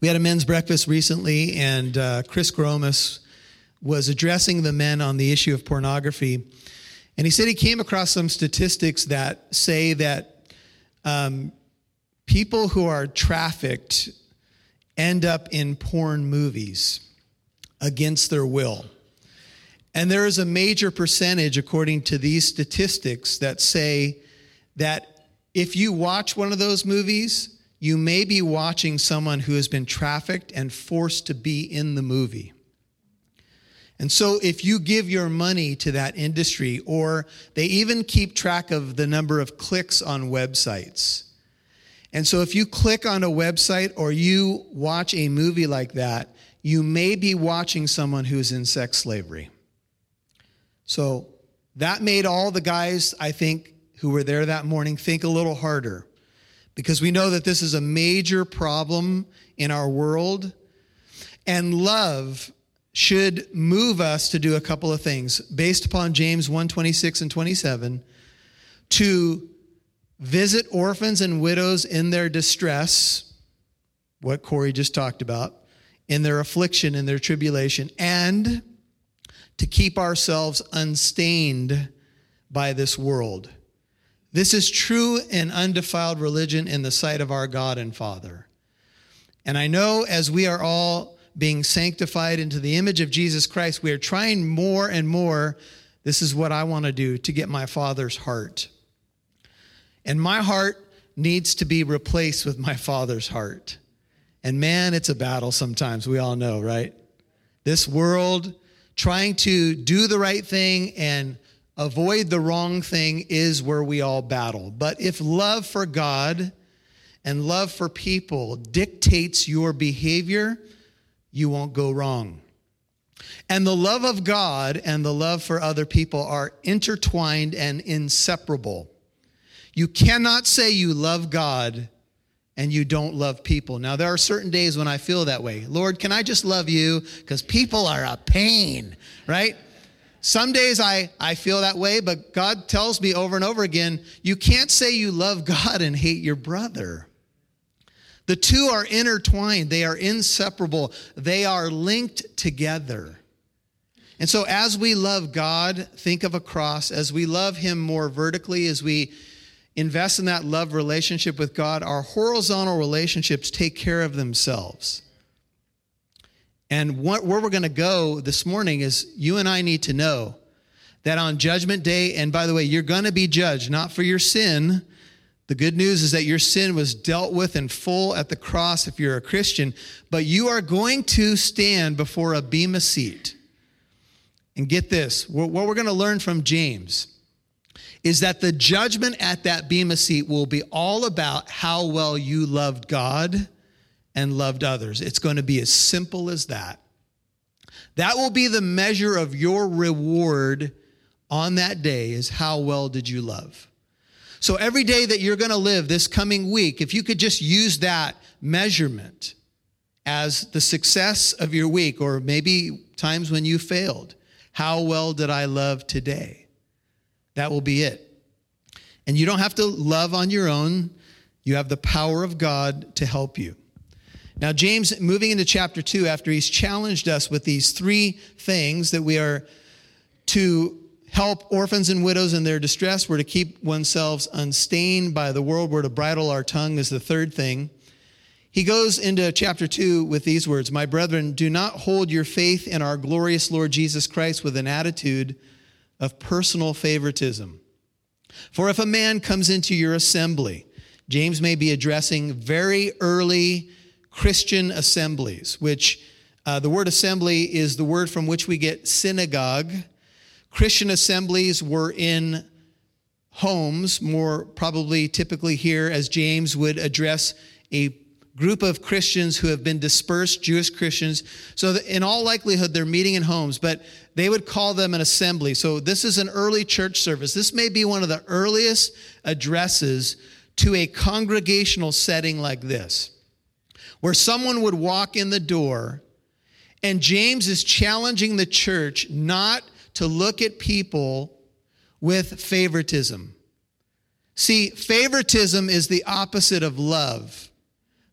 We had a men's breakfast recently, and uh, Chris Gromas was addressing the men on the issue of pornography. And he said he came across some statistics that say that um, people who are trafficked end up in porn movies against their will. And there is a major percentage, according to these statistics, that say that if you watch one of those movies, you may be watching someone who has been trafficked and forced to be in the movie. And so, if you give your money to that industry, or they even keep track of the number of clicks on websites. And so, if you click on a website or you watch a movie like that, you may be watching someone who's in sex slavery. So, that made all the guys, I think, who were there that morning think a little harder because we know that this is a major problem in our world. And love should move us to do a couple of things based upon James 1 26 and 27 to visit orphans and widows in their distress, what Corey just talked about, in their affliction, in their tribulation, and to keep ourselves unstained by this world. This is true and undefiled religion in the sight of our God and Father. And I know as we are all being sanctified into the image of Jesus Christ, we are trying more and more. This is what I want to do to get my Father's heart. And my heart needs to be replaced with my Father's heart. And man, it's a battle sometimes. We all know, right? This world, trying to do the right thing and avoid the wrong thing is where we all battle. But if love for God and love for people dictates your behavior, you won't go wrong. And the love of God and the love for other people are intertwined and inseparable. You cannot say you love God and you don't love people. Now, there are certain days when I feel that way. Lord, can I just love you? Because people are a pain, right? Some days I, I feel that way, but God tells me over and over again you can't say you love God and hate your brother. The two are intertwined, they are inseparable, they are linked together. And so, as we love God, think of a cross. As we love Him more vertically, as we invest in that love relationship with God, our horizontal relationships take care of themselves. And what, where we're going to go this morning is you and I need to know that on Judgment Day, and by the way, you're going to be judged not for your sin, the good news is that your sin was dealt with in full at the cross if you're a Christian, but you are going to stand before a bema seat. And get this what we're going to learn from James is that the judgment at that bema seat will be all about how well you loved God and loved others. It's going to be as simple as that. That will be the measure of your reward on that day is how well did you love? So every day that you're going to live this coming week, if you could just use that measurement as the success of your week, or maybe times when you failed, how well did I love today? That will be it. And you don't have to love on your own. You have the power of God to help you. Now, James, moving into chapter two, after he's challenged us with these three things that we are to help orphans and widows in their distress. We're to keep oneself unstained by the world. We're to bridle our tongue, is the third thing. He goes into chapter 2 with these words My brethren, do not hold your faith in our glorious Lord Jesus Christ with an attitude of personal favoritism. For if a man comes into your assembly, James may be addressing very early Christian assemblies, which uh, the word assembly is the word from which we get synagogue Christian assemblies were in homes, more probably typically here, as James would address a group of Christians who have been dispersed, Jewish Christians. So, in all likelihood, they're meeting in homes, but they would call them an assembly. So, this is an early church service. This may be one of the earliest addresses to a congregational setting like this, where someone would walk in the door, and James is challenging the church not to look at people with favoritism. See, favoritism is the opposite of love.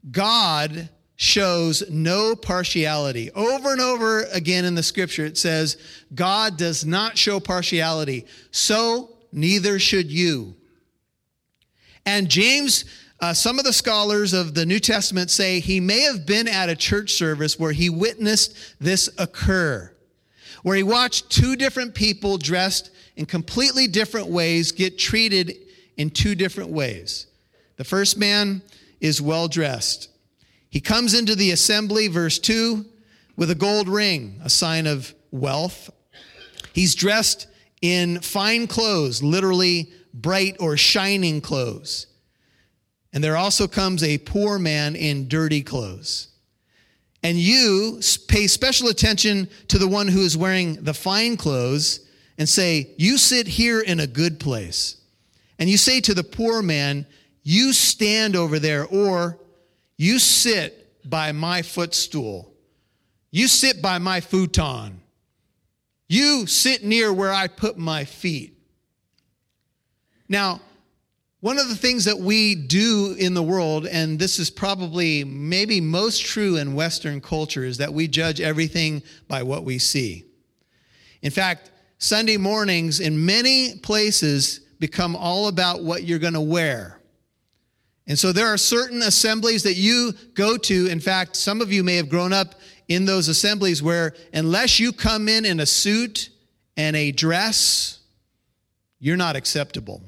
God shows no partiality. Over and over again in the scripture, it says, God does not show partiality. So neither should you. And James, uh, some of the scholars of the New Testament say he may have been at a church service where he witnessed this occur, where he watched two different people dressed in completely different ways get treated in two different ways. The first man is well dressed. He comes into the assembly, verse 2, with a gold ring, a sign of wealth. He's dressed in fine clothes, literally bright or shining clothes. And there also comes a poor man in dirty clothes. And you pay special attention to the one who is wearing the fine clothes and say, You sit here in a good place. And you say to the poor man, You stand over there, or you sit by my footstool. You sit by my futon. You sit near where I put my feet. Now, one of the things that we do in the world, and this is probably maybe most true in Western culture, is that we judge everything by what we see. In fact, Sunday mornings in many places become all about what you're going to wear. And so there are certain assemblies that you go to. In fact, some of you may have grown up in those assemblies where, unless you come in in a suit and a dress, you're not acceptable.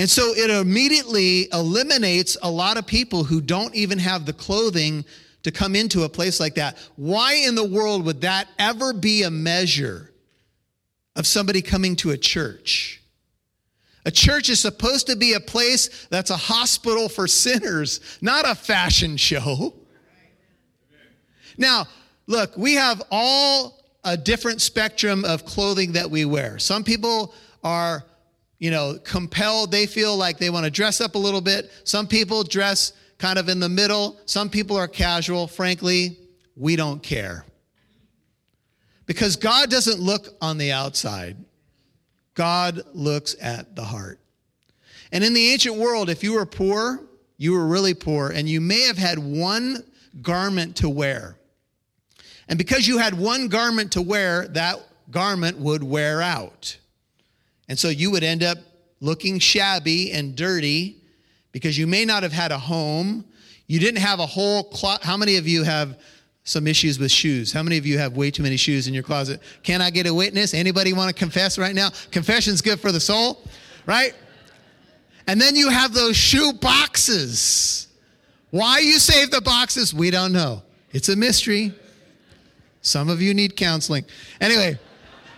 And so it immediately eliminates a lot of people who don't even have the clothing to come into a place like that. Why in the world would that ever be a measure of somebody coming to a church? A church is supposed to be a place that's a hospital for sinners, not a fashion show. Now, look, we have all a different spectrum of clothing that we wear. Some people are you know, compelled. They feel like they want to dress up a little bit. Some people dress kind of in the middle. Some people are casual. Frankly, we don't care. Because God doesn't look on the outside, God looks at the heart. And in the ancient world, if you were poor, you were really poor, and you may have had one garment to wear. And because you had one garment to wear, that garment would wear out. And so you would end up looking shabby and dirty because you may not have had a home. You didn't have a whole closet. How many of you have some issues with shoes? How many of you have way too many shoes in your closet? Can I get a witness? Anybody want to confess right now? Confession's good for the soul, right? And then you have those shoe boxes. Why you save the boxes, we don't know. It's a mystery. Some of you need counseling. Anyway,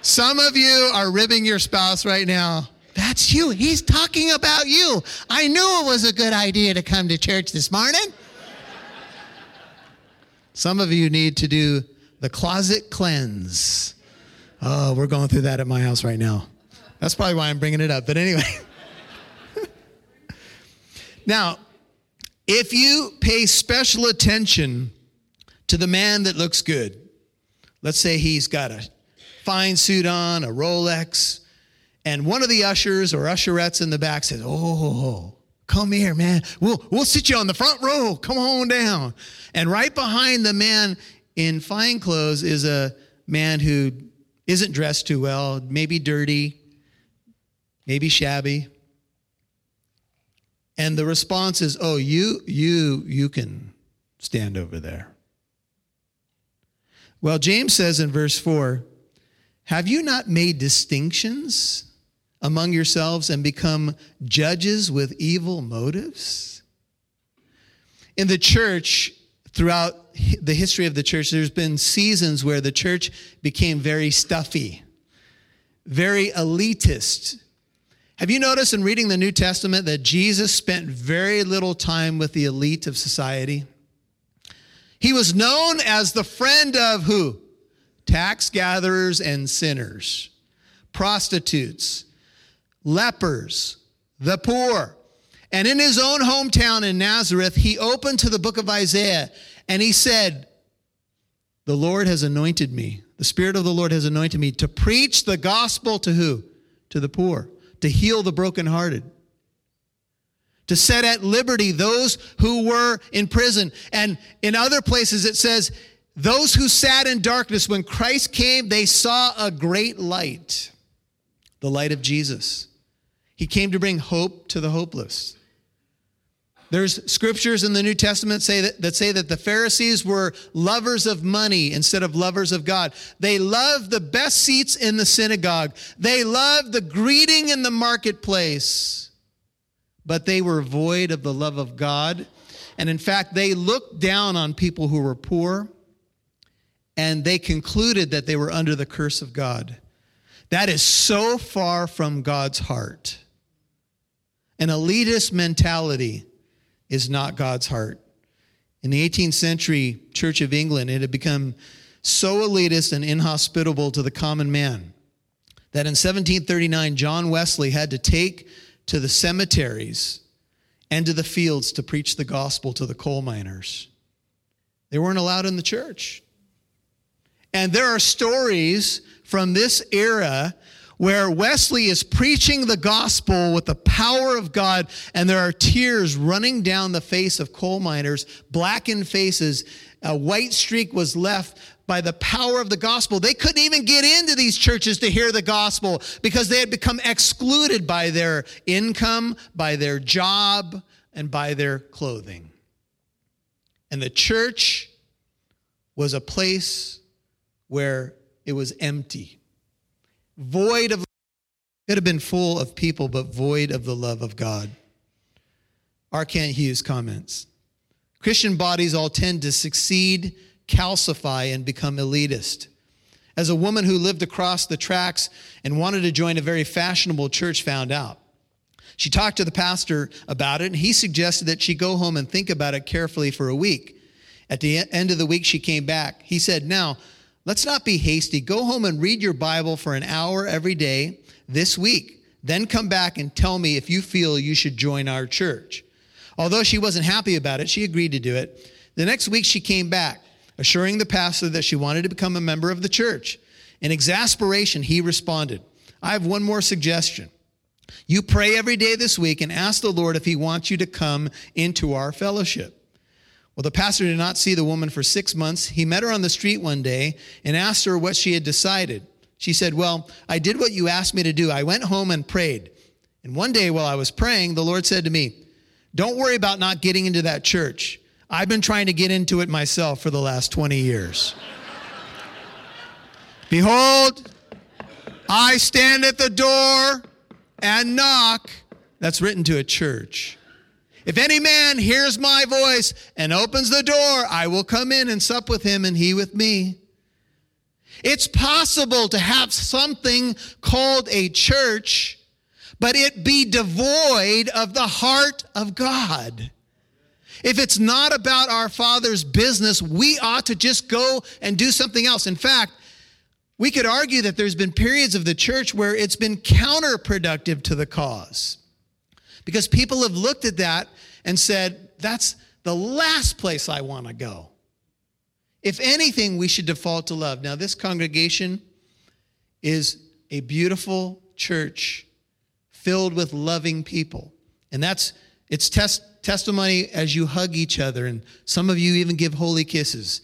some of you are ribbing your spouse right now. That's you. He's talking about you. I knew it was a good idea to come to church this morning. Some of you need to do the closet cleanse. Oh, we're going through that at my house right now. That's probably why I'm bringing it up. But anyway. now, if you pay special attention to the man that looks good, let's say he's got a fine suit on, a Rolex, and one of the ushers or usherettes in the back says, Oh, come here, man. We'll, we'll sit you on the front row. Come on down. And right behind the man in fine clothes is a man who isn't dressed too well, maybe dirty, maybe shabby. And the response is, "Oh, you you you can stand over there." Well, James says in verse 4, have you not made distinctions among yourselves and become judges with evil motives? In the church, throughout the history of the church, there's been seasons where the church became very stuffy, very elitist. Have you noticed in reading the New Testament that Jesus spent very little time with the elite of society? He was known as the friend of who? Tax gatherers and sinners, prostitutes, lepers, the poor. And in his own hometown in Nazareth, he opened to the book of Isaiah and he said, The Lord has anointed me. The Spirit of the Lord has anointed me to preach the gospel to who? To the poor, to heal the brokenhearted, to set at liberty those who were in prison. And in other places it says, those who sat in darkness, when Christ came, they saw a great light, the light of Jesus. He came to bring hope to the hopeless. There's scriptures in the New Testament say that, that say that the Pharisees were lovers of money instead of lovers of God. They loved the best seats in the synagogue. They loved the greeting in the marketplace, but they were void of the love of God. And in fact, they looked down on people who were poor and they concluded that they were under the curse of God. That is so far from God's heart. An elitist mentality is not God's heart. In the 18th century Church of England, it had become so elitist and inhospitable to the common man that in 1739, John Wesley had to take to the cemeteries and to the fields to preach the gospel to the coal miners. They weren't allowed in the church. And there are stories from this era where Wesley is preaching the gospel with the power of God, and there are tears running down the face of coal miners, blackened faces. A white streak was left by the power of the gospel. They couldn't even get into these churches to hear the gospel because they had become excluded by their income, by their job, and by their clothing. And the church was a place where it was empty void of could have been full of people, but void of the love of God. R. Kent Hughes comments Christian bodies all tend to succeed, calcify, and become elitist. As a woman who lived across the tracks and wanted to join a very fashionable church found out. She talked to the pastor about it, and he suggested that she go home and think about it carefully for a week. At the end of the week, she came back. He said, Now, Let's not be hasty. Go home and read your Bible for an hour every day this week. Then come back and tell me if you feel you should join our church. Although she wasn't happy about it, she agreed to do it. The next week, she came back, assuring the pastor that she wanted to become a member of the church. In exasperation, he responded, I have one more suggestion. You pray every day this week and ask the Lord if he wants you to come into our fellowship. Well, the pastor did not see the woman for six months. He met her on the street one day and asked her what she had decided. She said, Well, I did what you asked me to do. I went home and prayed. And one day while I was praying, the Lord said to me, Don't worry about not getting into that church. I've been trying to get into it myself for the last 20 years. Behold, I stand at the door and knock. That's written to a church. If any man hears my voice and opens the door, I will come in and sup with him and he with me. It's possible to have something called a church, but it be devoid of the heart of God. If it's not about our Father's business, we ought to just go and do something else. In fact, we could argue that there's been periods of the church where it's been counterproductive to the cause. Because people have looked at that and said, that's the last place I want to go. If anything, we should default to love. Now, this congregation is a beautiful church filled with loving people. And that's it's test, testimony as you hug each other, and some of you even give holy kisses.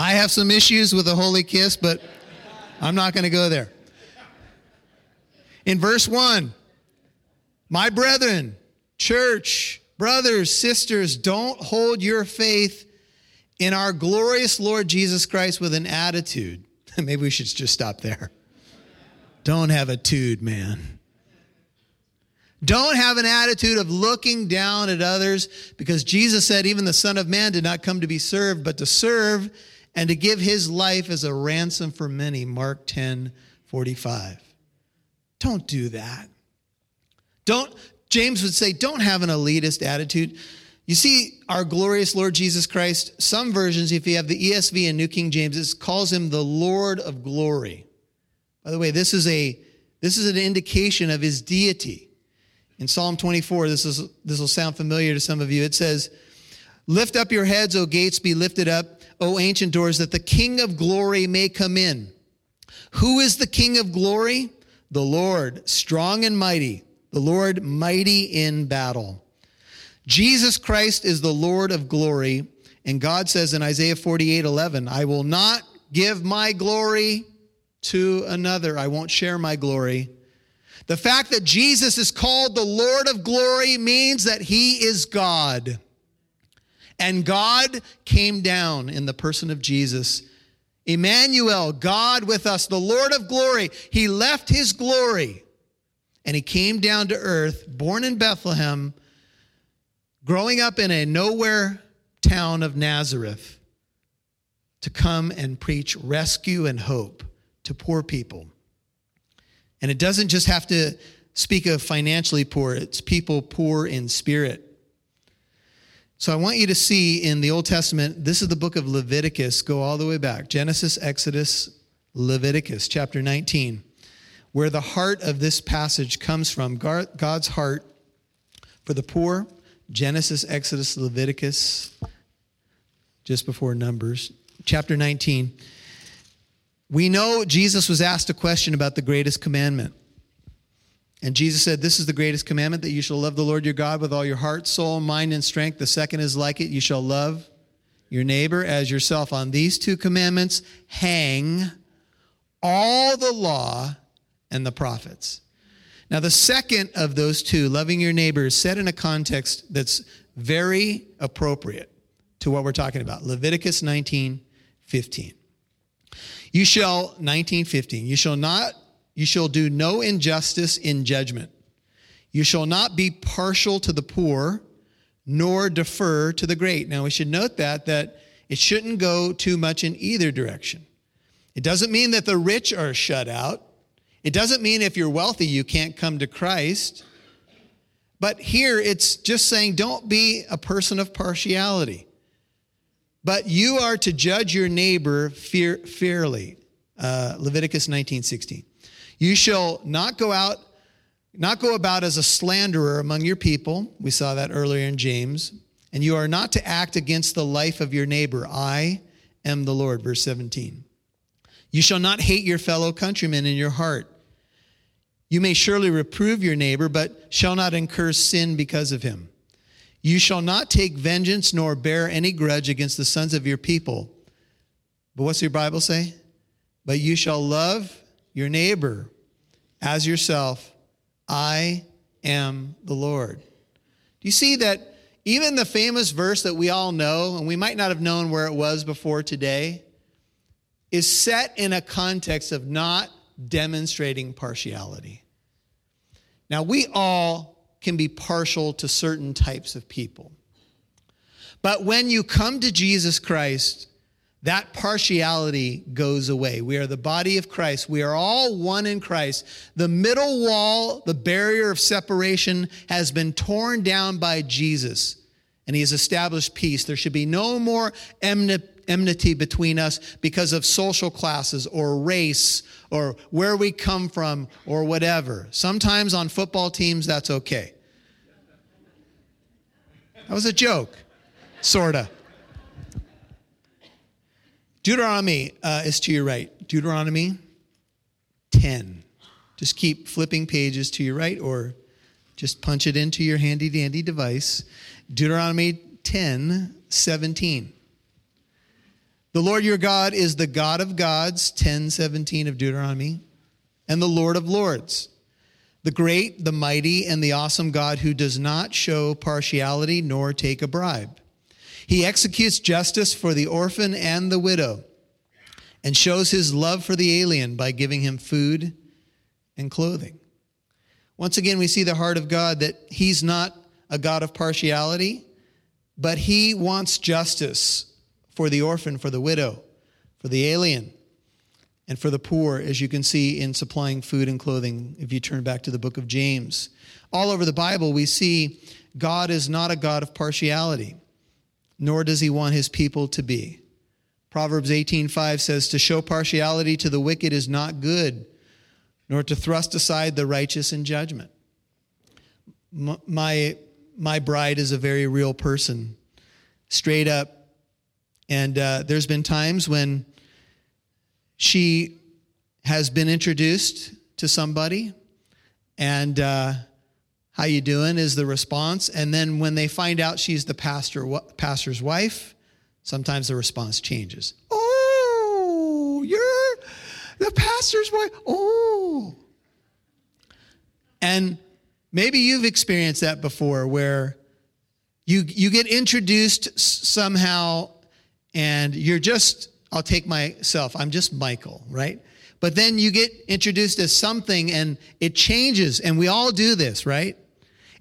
I have some issues with a holy kiss, but I'm not going to go there. In verse 1, my brethren, church, brothers, sisters, don't hold your faith in our glorious Lord Jesus Christ with an attitude. Maybe we should just stop there. Don't have a tude, man. Don't have an attitude of looking down at others because Jesus said, even the Son of Man did not come to be served, but to serve and to give his life as a ransom for many. Mark 10 45. Don't do that. Don't, James would say, don't have an elitist attitude. You see, our glorious Lord Jesus Christ, some versions, if you have the ESV and New King James, calls him the Lord of glory. By the way, this is a this is an indication of his deity. In Psalm 24, this is this will sound familiar to some of you. It says, Lift up your heads, O gates, be lifted up, O ancient doors, that the King of glory may come in. Who is the King of glory? The Lord, strong and mighty, the Lord mighty in battle. Jesus Christ is the Lord of glory. And God says in Isaiah 48 11, I will not give my glory to another. I won't share my glory. The fact that Jesus is called the Lord of glory means that he is God. And God came down in the person of Jesus. Emmanuel, God with us, the Lord of glory. He left his glory and he came down to earth, born in Bethlehem, growing up in a nowhere town of Nazareth, to come and preach rescue and hope to poor people. And it doesn't just have to speak of financially poor, it's people poor in spirit. So I want you to see in the Old Testament, this is the book of Leviticus, go all the way back Genesis, Exodus, Leviticus, chapter 19, where the heart of this passage comes from God's heart for the poor. Genesis, Exodus, Leviticus, just before Numbers, chapter 19. We know Jesus was asked a question about the greatest commandment. And Jesus said, This is the greatest commandment that you shall love the Lord your God with all your heart, soul, mind, and strength. The second is like it you shall love your neighbor as yourself. On these two commandments hang all the law and the prophets. Now, the second of those two, loving your neighbor, is set in a context that's very appropriate to what we're talking about. Leviticus 19 15. You shall, 1915, you shall not you shall do no injustice in judgment. You shall not be partial to the poor, nor defer to the great. Now we should note that that it shouldn't go too much in either direction. It doesn't mean that the rich are shut out. It doesn't mean if you're wealthy you can't come to Christ. But here it's just saying don't be a person of partiality. But you are to judge your neighbor fear, fairly. Uh, Leviticus 19 16. You shall not go out, not go about as a slanderer among your people. We saw that earlier in James. And you are not to act against the life of your neighbor. I am the Lord. Verse 17. You shall not hate your fellow countrymen in your heart. You may surely reprove your neighbor, but shall not incur sin because of him. You shall not take vengeance nor bear any grudge against the sons of your people. But what's your Bible say? But you shall love your neighbor as yourself. I am the Lord. Do you see that even the famous verse that we all know, and we might not have known where it was before today, is set in a context of not demonstrating partiality. Now, we all can be partial to certain types of people. But when you come to Jesus Christ, that partiality goes away. We are the body of Christ. We are all one in Christ. The middle wall, the barrier of separation, has been torn down by Jesus, and he has established peace. There should be no more enmity between us because of social classes or race or where we come from or whatever. Sometimes on football teams, that's okay. That was a joke, sort of. Deuteronomy uh, is to your right. Deuteronomy 10. Just keep flipping pages to your right or just punch it into your handy dandy device. Deuteronomy 10 17. The Lord your God is the God of gods, 10 17 of Deuteronomy, and the Lord of lords, the great, the mighty, and the awesome God who does not show partiality nor take a bribe he executes justice for the orphan and the widow and shows his love for the alien by giving him food and clothing. Once again, we see the heart of God that he's not a God of partiality, but he wants justice for the orphan, for the widow, for the alien, and for the poor, as you can see in supplying food and clothing, if you turn back to the book of James. All over the Bible, we see God is not a God of partiality nor does he want his people to be. Proverbs 18:5 says to show partiality to the wicked is not good, nor to thrust aside the righteous in judgment. My my bride is a very real person, straight up. And uh, there's been times when she has been introduced to somebody, and uh, how you doing is the response. And then when they find out she's the pastor, pastor's wife, sometimes the response changes. Oh, you're the pastor's wife. Oh. And maybe you've experienced that before where you, you get introduced somehow and you're just, I'll take myself, I'm just Michael, right? But then you get introduced as something and it changes. And we all do this, right?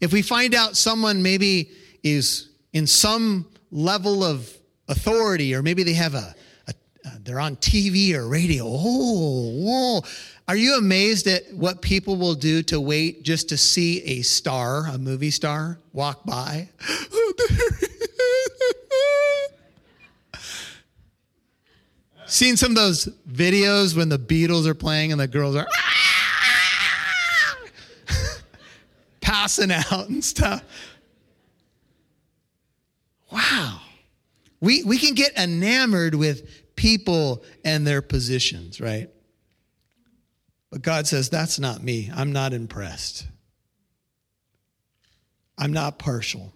If we find out someone maybe is in some level of authority, or maybe they have a, a uh, they're on TV or radio. Oh, whoa. Are you amazed at what people will do to wait just to see a star, a movie star, walk by? Oh, Seen some of those videos when the Beatles are playing and the girls are ah! Passing out and stuff. Wow. We, we can get enamored with people and their positions, right? But God says, that's not me. I'm not impressed. I'm not partial.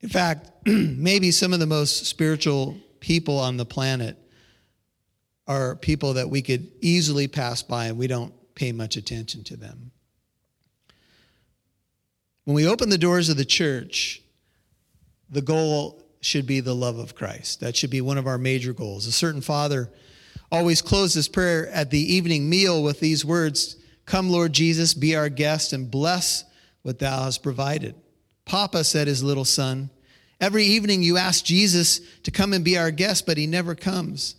In fact, maybe some of the most spiritual people on the planet are people that we could easily pass by and we don't pay much attention to them. When we open the doors of the church, the goal should be the love of Christ. That should be one of our major goals. A certain father always closed his prayer at the evening meal with these words Come, Lord Jesus, be our guest and bless what thou hast provided. Papa said his little son, Every evening you ask Jesus to come and be our guest, but he never comes.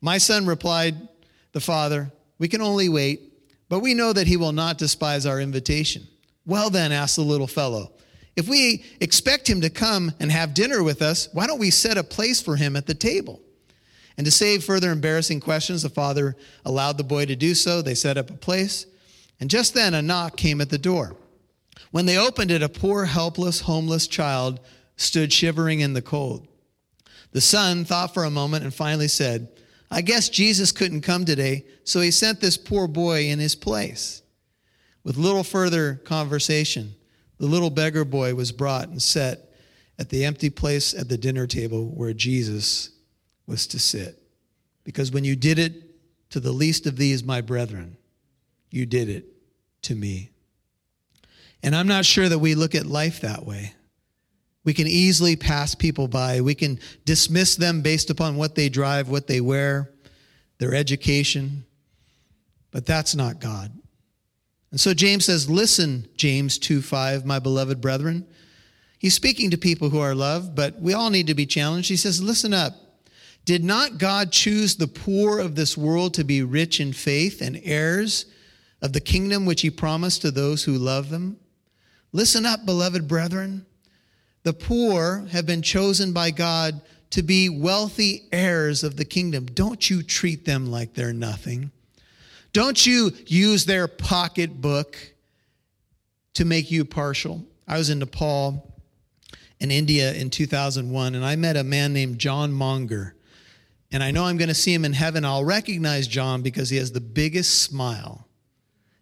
My son replied, The father, We can only wait, but we know that he will not despise our invitation. Well, then, asked the little fellow, if we expect him to come and have dinner with us, why don't we set a place for him at the table? And to save further embarrassing questions, the father allowed the boy to do so. They set up a place. And just then, a knock came at the door. When they opened it, a poor, helpless, homeless child stood shivering in the cold. The son thought for a moment and finally said, I guess Jesus couldn't come today, so he sent this poor boy in his place. With little further conversation, the little beggar boy was brought and set at the empty place at the dinner table where Jesus was to sit. Because when you did it to the least of these, my brethren, you did it to me. And I'm not sure that we look at life that way. We can easily pass people by. We can dismiss them based upon what they drive, what they wear, their education. But that's not God. And so James says, Listen, James 2 5, my beloved brethren. He's speaking to people who are loved, but we all need to be challenged. He says, Listen up. Did not God choose the poor of this world to be rich in faith and heirs of the kingdom which he promised to those who love them? Listen up, beloved brethren. The poor have been chosen by God to be wealthy heirs of the kingdom. Don't you treat them like they're nothing. Don't you use their pocketbook to make you partial. I was in Nepal in India in 2001, and I met a man named John Monger. And I know I'm going to see him in heaven. I'll recognize John because he has the biggest smile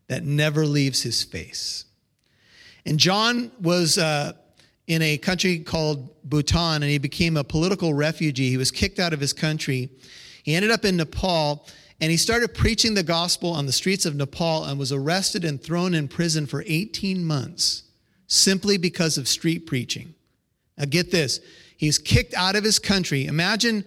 that never leaves his face. And John was uh, in a country called Bhutan, and he became a political refugee. He was kicked out of his country. He ended up in Nepal, and he started preaching the gospel on the streets of Nepal and was arrested and thrown in prison for 18 months simply because of street preaching. Now, get this he's kicked out of his country. Imagine,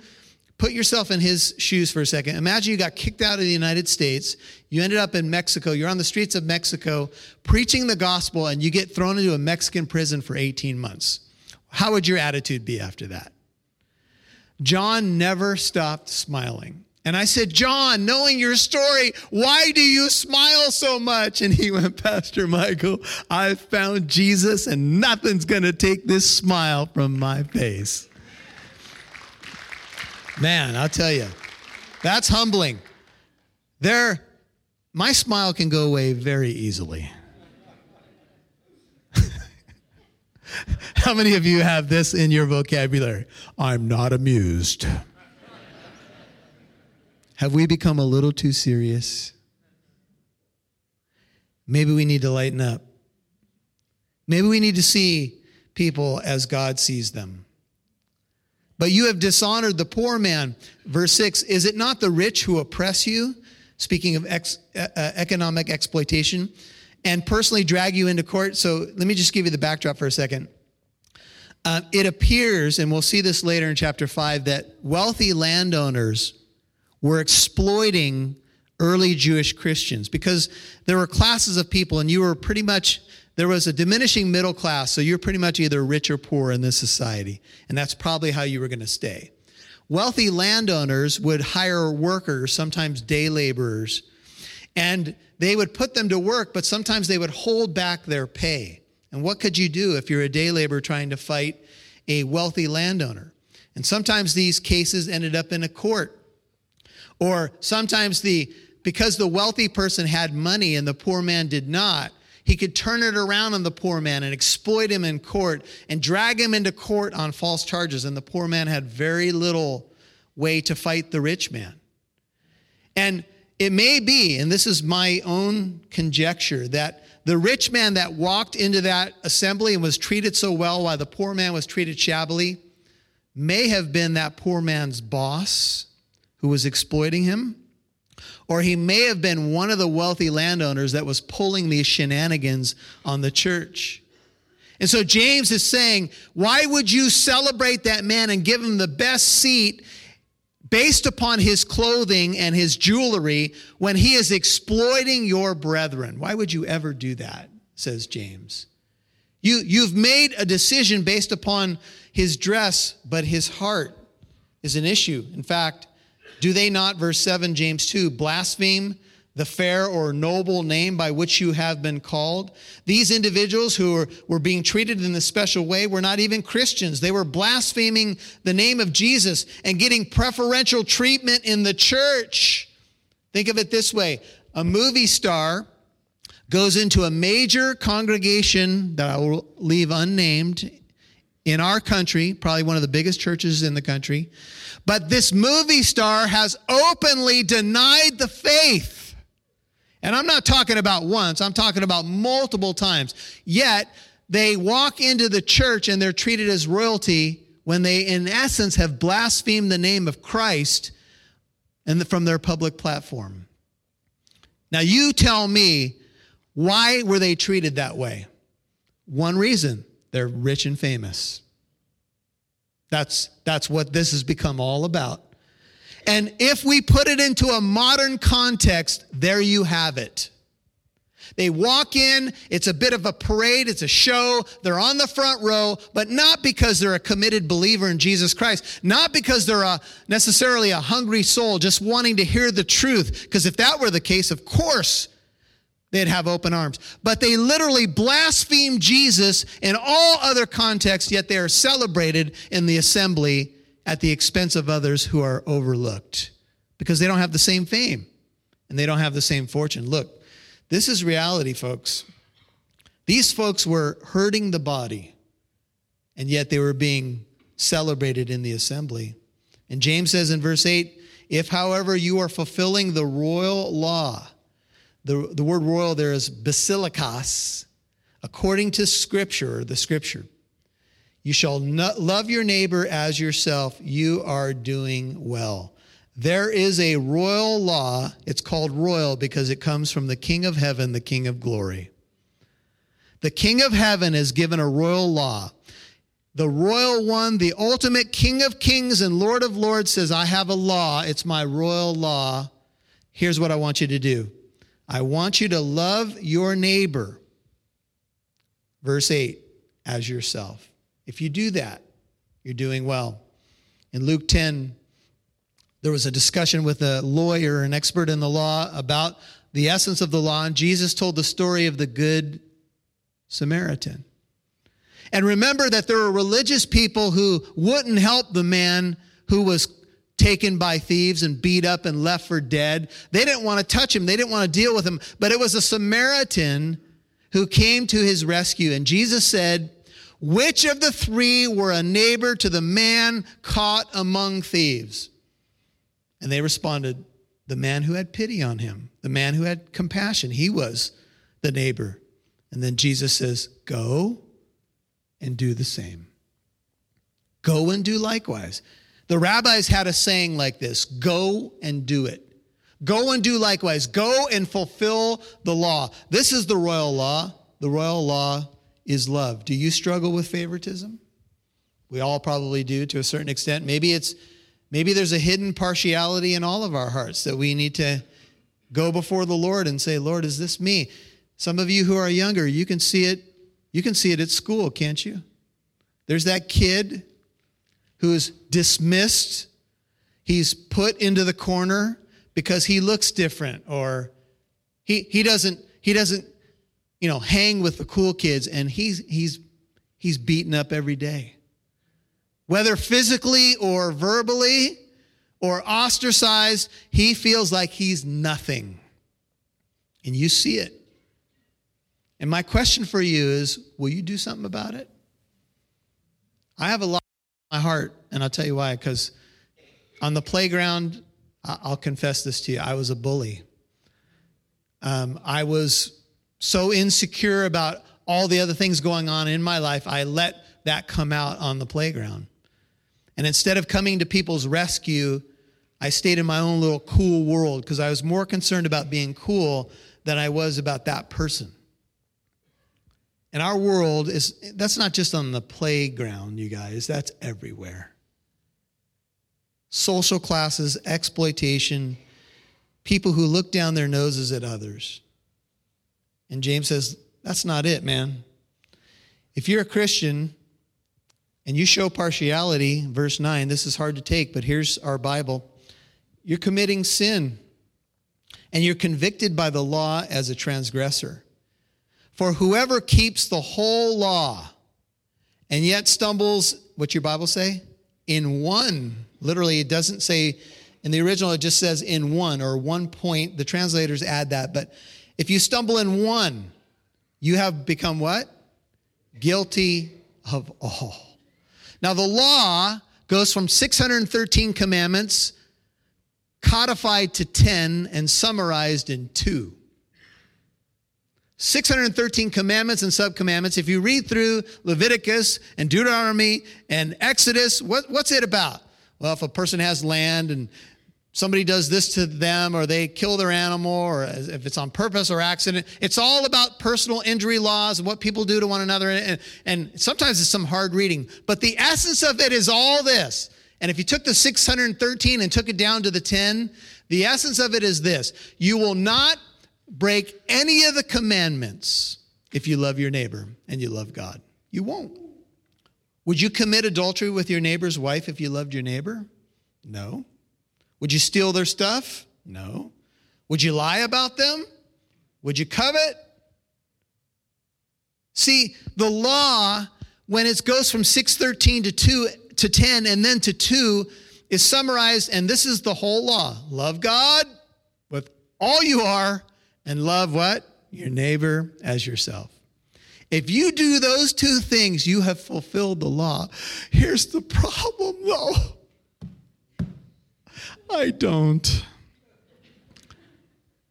put yourself in his shoes for a second. Imagine you got kicked out of the United States. You ended up in Mexico. You're on the streets of Mexico preaching the gospel, and you get thrown into a Mexican prison for 18 months. How would your attitude be after that? John never stopped smiling. And I said, John, knowing your story, why do you smile so much? And he went, Pastor Michael, I found Jesus and nothing's going to take this smile from my face. Man, I'll tell you, that's humbling. There, my smile can go away very easily. How many of you have this in your vocabulary? I'm not amused. Have we become a little too serious? maybe we need to lighten up. Maybe we need to see people as God sees them. But you have dishonored the poor man. Verse 6 Is it not the rich who oppress you? Speaking of ex, uh, economic exploitation, and personally drag you into court. So let me just give you the backdrop for a second. Uh, it appears, and we'll see this later in chapter 5, that wealthy landowners were exploiting early Jewish Christians because there were classes of people, and you were pretty much there was a diminishing middle class, so you're pretty much either rich or poor in this society. And that's probably how you were going to stay. Wealthy landowners would hire workers, sometimes day laborers, and they would put them to work, but sometimes they would hold back their pay. And what could you do if you're a day laborer trying to fight a wealthy landowner? And sometimes these cases ended up in a court. Or sometimes the because the wealthy person had money and the poor man did not, he could turn it around on the poor man and exploit him in court and drag him into court on false charges. And the poor man had very little way to fight the rich man. And it may be, and this is my own conjecture, that the rich man that walked into that assembly and was treated so well while the poor man was treated shabbily may have been that poor man's boss who was exploiting him or he may have been one of the wealthy landowners that was pulling these shenanigans on the church. And so James is saying, why would you celebrate that man and give him the best seat based upon his clothing and his jewelry when he is exploiting your brethren? Why would you ever do that? Says James. You, you've made a decision based upon his dress, but his heart is an issue. In fact, do they not, verse 7, James 2, blaspheme the fair or noble name by which you have been called? These individuals who were, were being treated in this special way were not even Christians. They were blaspheming the name of Jesus and getting preferential treatment in the church. Think of it this way a movie star goes into a major congregation that I will leave unnamed in our country, probably one of the biggest churches in the country. But this movie star has openly denied the faith. And I'm not talking about once, I'm talking about multiple times. Yet they walk into the church and they're treated as royalty when they, in essence, have blasphemed the name of Christ and from their public platform. Now, you tell me, why were they treated that way? One reason they're rich and famous. That's, that's what this has become all about. And if we put it into a modern context, there you have it. They walk in, it's a bit of a parade, it's a show, they're on the front row, but not because they're a committed believer in Jesus Christ, not because they're a, necessarily a hungry soul just wanting to hear the truth, because if that were the case, of course, they'd have open arms. But they literally blaspheme Jesus in all other contexts, yet they are celebrated in the assembly at the expense of others who are overlooked because they don't have the same fame and they don't have the same fortune. Look, this is reality, folks. These folks were hurting the body, and yet they were being celebrated in the assembly. And James says in verse 8, if, however, you are fulfilling the royal law, the, the word royal there is basilikos, according to scripture, the scripture. You shall love your neighbor as yourself. You are doing well. There is a royal law. It's called royal because it comes from the King of heaven, the King of glory. The King of heaven has given a royal law. The royal one, the ultimate King of kings and Lord of lords says, I have a law. It's my royal law. Here's what I want you to do I want you to love your neighbor, verse 8, as yourself. If you do that, you're doing well. In Luke 10, there was a discussion with a lawyer, an expert in the law, about the essence of the law, and Jesus told the story of the Good Samaritan. And remember that there were religious people who wouldn't help the man who was taken by thieves and beat up and left for dead. They didn't want to touch him, they didn't want to deal with him. But it was a Samaritan who came to his rescue. And Jesus said, Which of the three were a neighbor to the man caught among thieves? And they responded, The man who had pity on him, the man who had compassion. He was the neighbor. And then Jesus says, Go and do the same. Go and do likewise. The rabbis had a saying like this go and do it. Go and do likewise. Go and fulfill the law. This is the royal law. The royal law is love. Do you struggle with favoritism? We all probably do to a certain extent. Maybe it's maybe there's a hidden partiality in all of our hearts that we need to go before the Lord and say, "Lord, is this me?" Some of you who are younger, you can see it you can see it at school, can't you? There's that kid who's dismissed. He's put into the corner because he looks different or he he doesn't he doesn't you know hang with the cool kids and he's he's he's beaten up every day whether physically or verbally or ostracized, he feels like he's nothing. And you see it. And my question for you is will you do something about it? I have a lot my heart, and I'll tell you why. Because on the playground, I'll confess this to you, I was a bully. Um, I was so insecure about all the other things going on in my life, I let that come out on the playground. And instead of coming to people's rescue, I stayed in my own little cool world because I was more concerned about being cool than I was about that person. And our world is, that's not just on the playground, you guys, that's everywhere. Social classes, exploitation, people who look down their noses at others. And James says, that's not it, man. If you're a Christian, and you show partiality, verse 9, this is hard to take, but here's our Bible. You're committing sin, and you're convicted by the law as a transgressor. For whoever keeps the whole law and yet stumbles, what's your Bible say? In one. Literally, it doesn't say, in the original, it just says in one or one point. The translators add that. But if you stumble in one, you have become what? Guilty of all. Now, the law goes from 613 commandments codified to 10 and summarized in two. 613 commandments and subcommandments. If you read through Leviticus and Deuteronomy and Exodus, what, what's it about? Well, if a person has land and somebody does this to them or they kill their animal or if it's on purpose or accident. It's all about personal injury laws and what people do to one another. And, and sometimes it's some hard reading, but the essence of it is all this. And if you took the 613 and took it down to the 10, the essence of it is this you will not break any of the commandments if you love your neighbor and you love God. You won't. Would you commit adultery with your neighbor's wife if you loved your neighbor? No. Would you steal their stuff? No. Would you lie about them? Would you covet? See, the law, when it goes from 613 to 2 to 10 and then to 2, is summarized, and this is the whole law. Love God with all you are, and love what? Your neighbor as yourself. If you do those two things, you have fulfilled the law. Here's the problem, though. I don't.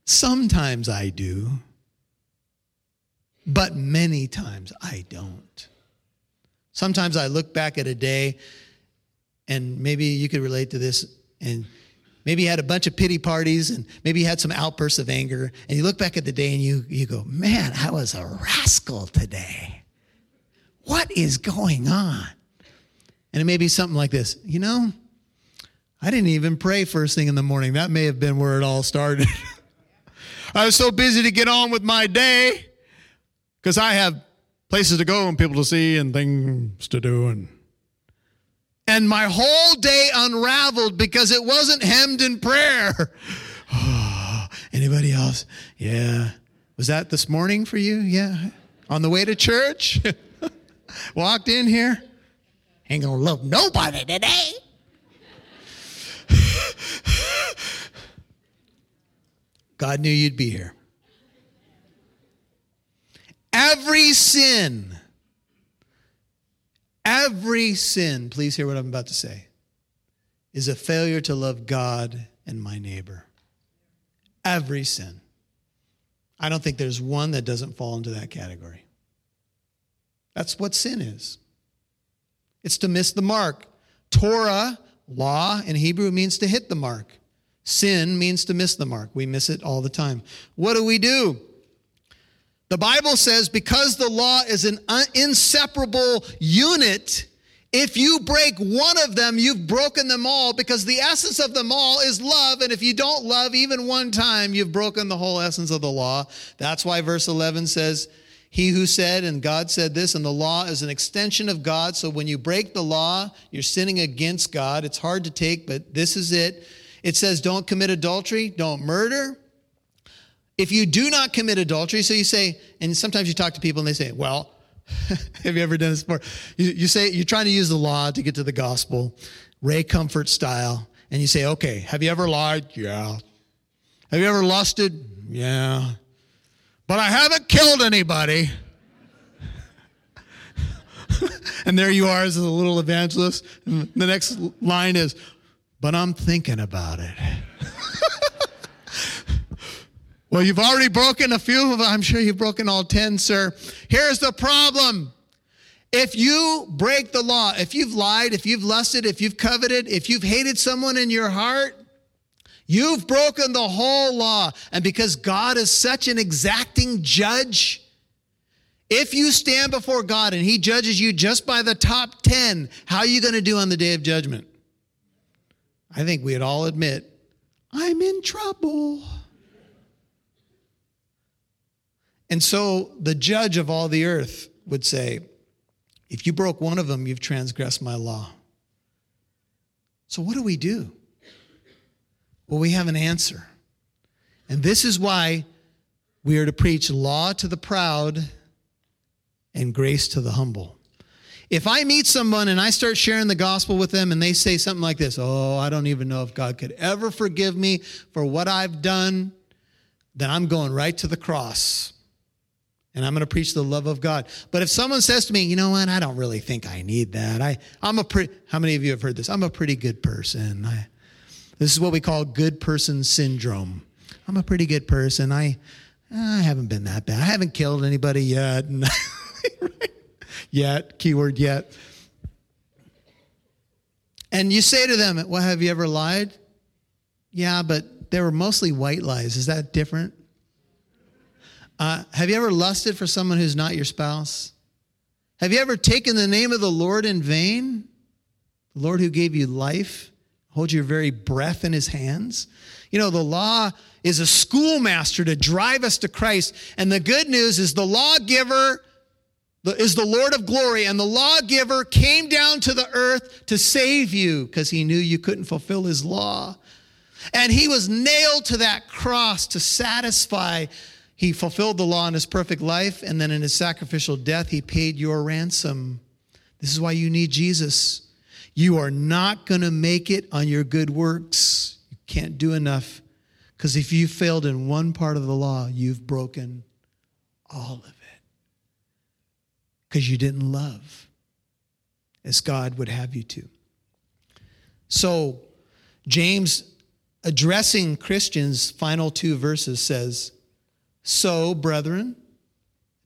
Sometimes I do, but many times I don't. Sometimes I look back at a day, and maybe you could relate to this, and maybe you had a bunch of pity parties, and maybe you had some outbursts of anger, and you look back at the day and you, you go, Man, I was a rascal today. What is going on? And it may be something like this You know, I didn't even pray first thing in the morning. That may have been where it all started. I was so busy to get on with my day because I have places to go and people to see and things to do and and my whole day unraveled because it wasn't hemmed in prayer. anybody else? Yeah. Was that this morning for you? Yeah. On the way to church? Walked in here? Ain't gonna love nobody today. God knew you'd be here. Every sin, every sin, please hear what I'm about to say, is a failure to love God and my neighbor. Every sin. I don't think there's one that doesn't fall into that category. That's what sin is. It's to miss the mark. Torah, law in Hebrew, means to hit the mark. Sin means to miss the mark. We miss it all the time. What do we do? The Bible says because the law is an inseparable unit, if you break one of them, you've broken them all because the essence of them all is love. And if you don't love even one time, you've broken the whole essence of the law. That's why verse 11 says, He who said, and God said this, and the law is an extension of God. So when you break the law, you're sinning against God. It's hard to take, but this is it. It says, Don't commit adultery, don't murder. If you do not commit adultery, so you say, and sometimes you talk to people and they say, Well, Have you ever done this before? You, you say you're trying to use the law to get to the gospel, Ray Comfort style, and you say, okay, have you ever lied? Yeah. Have you ever lusted? Yeah. But I haven't killed anybody. and there you are as a little evangelist. And the next line is, but I'm thinking about it. Well, you've already broken a few of them. I'm sure you've broken all 10, sir. Here's the problem. If you break the law, if you've lied, if you've lusted, if you've coveted, if you've hated someone in your heart, you've broken the whole law. And because God is such an exacting judge, if you stand before God and He judges you just by the top 10, how are you going to do on the day of judgment? I think we'd all admit, I'm in trouble. And so the judge of all the earth would say, If you broke one of them, you've transgressed my law. So what do we do? Well, we have an answer. And this is why we are to preach law to the proud and grace to the humble. If I meet someone and I start sharing the gospel with them and they say something like this, oh, I don't even know if God could ever forgive me for what I've done, then I'm going right to the cross and I'm going to preach the love of God. But if someone says to me, you know what, I don't really think I need that. I, I'm a pretty, how many of you have heard this? I'm a pretty good person. I, this is what we call good person syndrome. I'm a pretty good person. I, I haven't been that bad. I haven't killed anybody yet. yet, keyword yet. And you say to them, well, have you ever lied? Yeah, but they were mostly white lies. Is that different? Uh, have you ever lusted for someone who's not your spouse? Have you ever taken the name of the Lord in vain? The Lord who gave you life, hold your very breath in his hands. You know, the law is a schoolmaster to drive us to Christ. And the good news is the lawgiver is the Lord of glory, and the lawgiver came down to the earth to save you because he knew you couldn't fulfill his law. And he was nailed to that cross to satisfy he fulfilled the law in his perfect life, and then in his sacrificial death, he paid your ransom. This is why you need Jesus. You are not going to make it on your good works. You can't do enough. Because if you failed in one part of the law, you've broken all of it. Because you didn't love as God would have you to. So, James, addressing Christians' final two verses, says, so, brethren,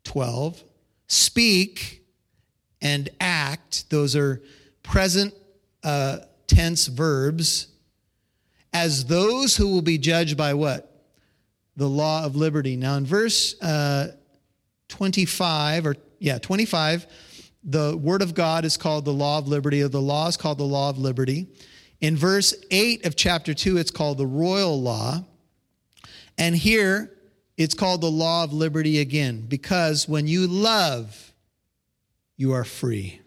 12, speak and act, those are present uh, tense verbs, as those who will be judged by what? The law of liberty. Now, in verse uh, 25, or yeah, 25, the word of God is called the law of liberty, or the law is called the law of liberty. In verse 8 of chapter 2, it's called the royal law. And here, it's called the law of liberty again, because when you love, you are free.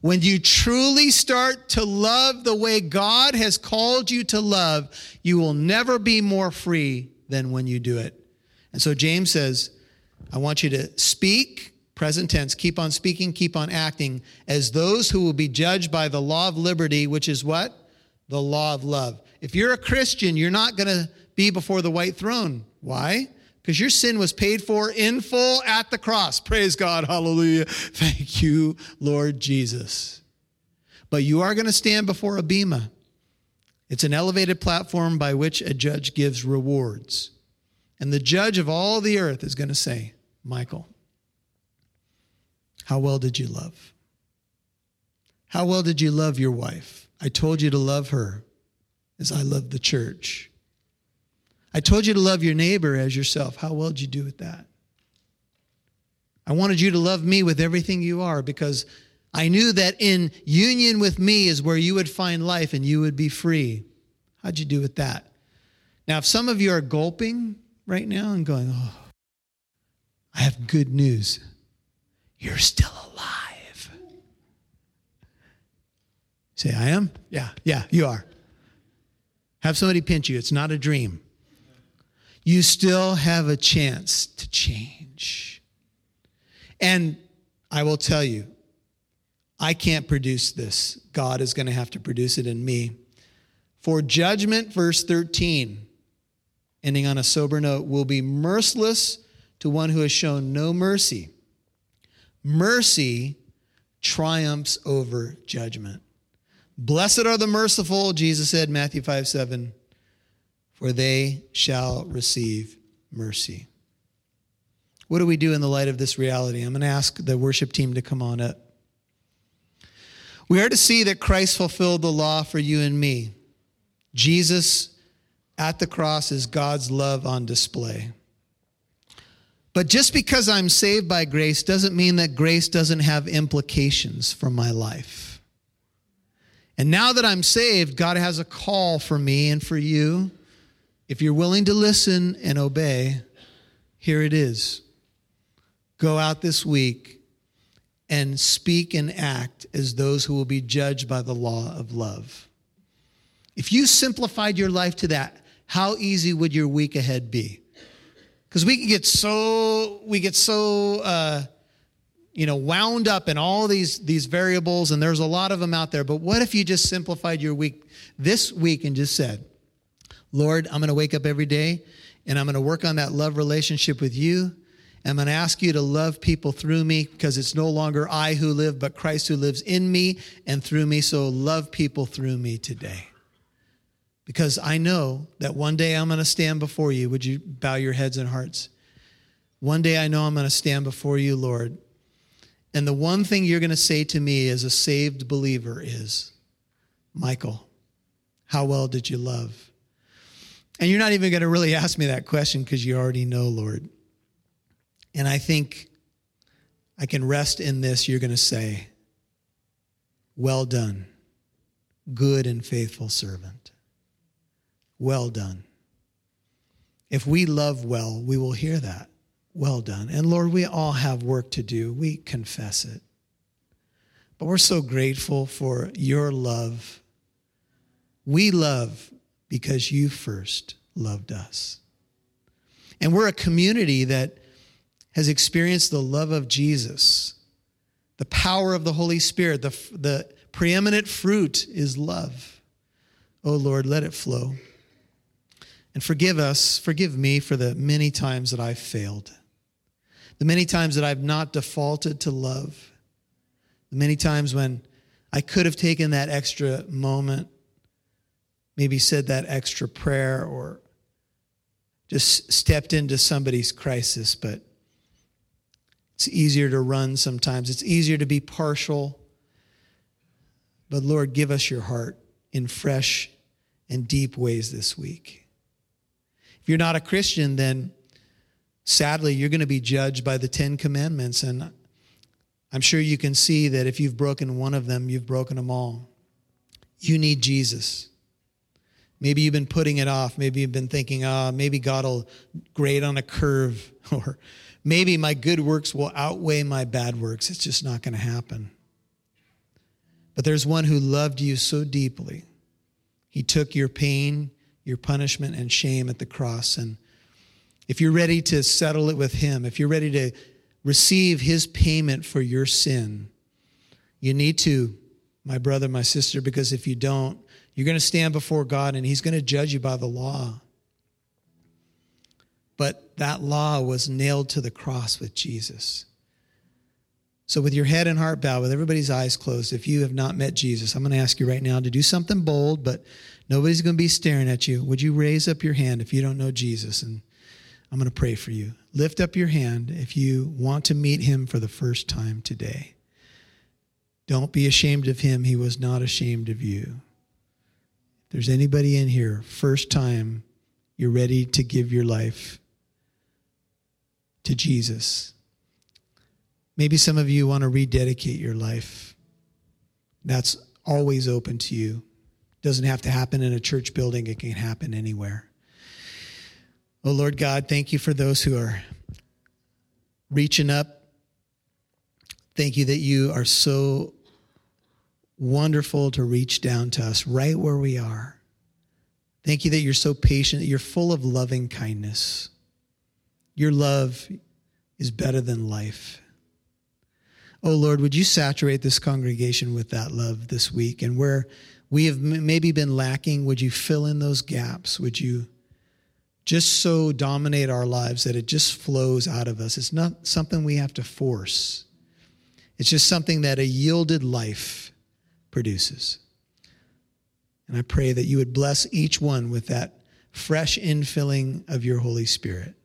When you truly start to love the way God has called you to love, you will never be more free than when you do it. And so James says, I want you to speak, present tense, keep on speaking, keep on acting, as those who will be judged by the law of liberty, which is what? The law of love. If you're a Christian, you're not going to be before the white throne. Why? Because your sin was paid for in full at the cross. Praise God. Hallelujah. Thank you, Lord Jesus. But you are going to stand before a bema. It's an elevated platform by which a judge gives rewards. And the judge of all the earth is going to say, Michael, how well did you love? How well did you love your wife? I told you to love her as I love the church. I told you to love your neighbor as yourself. How well did you do with that? I wanted you to love me with everything you are because I knew that in union with me is where you would find life and you would be free. How'd you do with that? Now, if some of you are gulping right now and going, oh, I have good news. You're still alive. Say, I am? Yeah, yeah, you are. Have somebody pinch you. It's not a dream. You still have a chance to change. And I will tell you, I can't produce this. God is going to have to produce it in me. For judgment, verse 13, ending on a sober note, will be merciless to one who has shown no mercy. Mercy triumphs over judgment. Blessed are the merciful, Jesus said, Matthew 5 7, for they shall receive mercy. What do we do in the light of this reality? I'm going to ask the worship team to come on up. We are to see that Christ fulfilled the law for you and me. Jesus at the cross is God's love on display. But just because I'm saved by grace doesn't mean that grace doesn't have implications for my life. And now that I'm saved, God has a call for me and for you. If you're willing to listen and obey, here it is. Go out this week and speak and act as those who will be judged by the law of love. If you simplified your life to that, how easy would your week ahead be? because we can get so we get so uh, you know wound up in all these these variables and there's a lot of them out there but what if you just simplified your week this week and just said lord i'm going to wake up every day and i'm going to work on that love relationship with you i'm going to ask you to love people through me because it's no longer i who live but christ who lives in me and through me so love people through me today because I know that one day I'm going to stand before you. Would you bow your heads and hearts? One day I know I'm going to stand before you, Lord. And the one thing you're going to say to me as a saved believer is, Michael, how well did you love? And you're not even going to really ask me that question because you already know, Lord. And I think I can rest in this. You're going to say, Well done, good and faithful servant. Well done. If we love well, we will hear that. Well done. And Lord, we all have work to do. We confess it. But we're so grateful for your love. We love because you first loved us. And we're a community that has experienced the love of Jesus, the power of the Holy Spirit. The, the preeminent fruit is love. Oh Lord, let it flow. And forgive us, forgive me for the many times that I've failed, the many times that I've not defaulted to love, the many times when I could have taken that extra moment, maybe said that extra prayer or just stepped into somebody's crisis, but it's easier to run sometimes. It's easier to be partial. But Lord, give us your heart in fresh and deep ways this week. If you're not a Christian, then sadly, you're going to be judged by the Ten Commandments. And I'm sure you can see that if you've broken one of them, you've broken them all. You need Jesus. Maybe you've been putting it off. Maybe you've been thinking, ah, oh, maybe God will grade on a curve, or maybe my good works will outweigh my bad works. It's just not going to happen. But there's one who loved you so deeply. He took your pain, your punishment and shame at the cross. And if you're ready to settle it with Him, if you're ready to receive His payment for your sin, you need to, my brother, my sister, because if you don't, you're going to stand before God and He's going to judge you by the law. But that law was nailed to the cross with Jesus. So, with your head and heart bowed, with everybody's eyes closed, if you have not met Jesus, I'm going to ask you right now to do something bold, but Nobody's going to be staring at you. Would you raise up your hand if you don't know Jesus? And I'm going to pray for you. Lift up your hand if you want to meet him for the first time today. Don't be ashamed of him. He was not ashamed of you. There's anybody in here, first time you're ready to give your life to Jesus. Maybe some of you want to rededicate your life. That's always open to you. Doesn't have to happen in a church building, it can happen anywhere. Oh Lord God, thank you for those who are reaching up. Thank you that you are so wonderful to reach down to us right where we are. Thank you that you're so patient, that you're full of loving kindness. Your love is better than life. Oh Lord, would you saturate this congregation with that love this week? And where we have maybe been lacking, would you fill in those gaps? Would you just so dominate our lives that it just flows out of us? It's not something we have to force, it's just something that a yielded life produces. And I pray that you would bless each one with that fresh infilling of your Holy Spirit.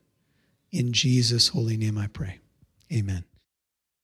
In Jesus' holy name I pray. Amen.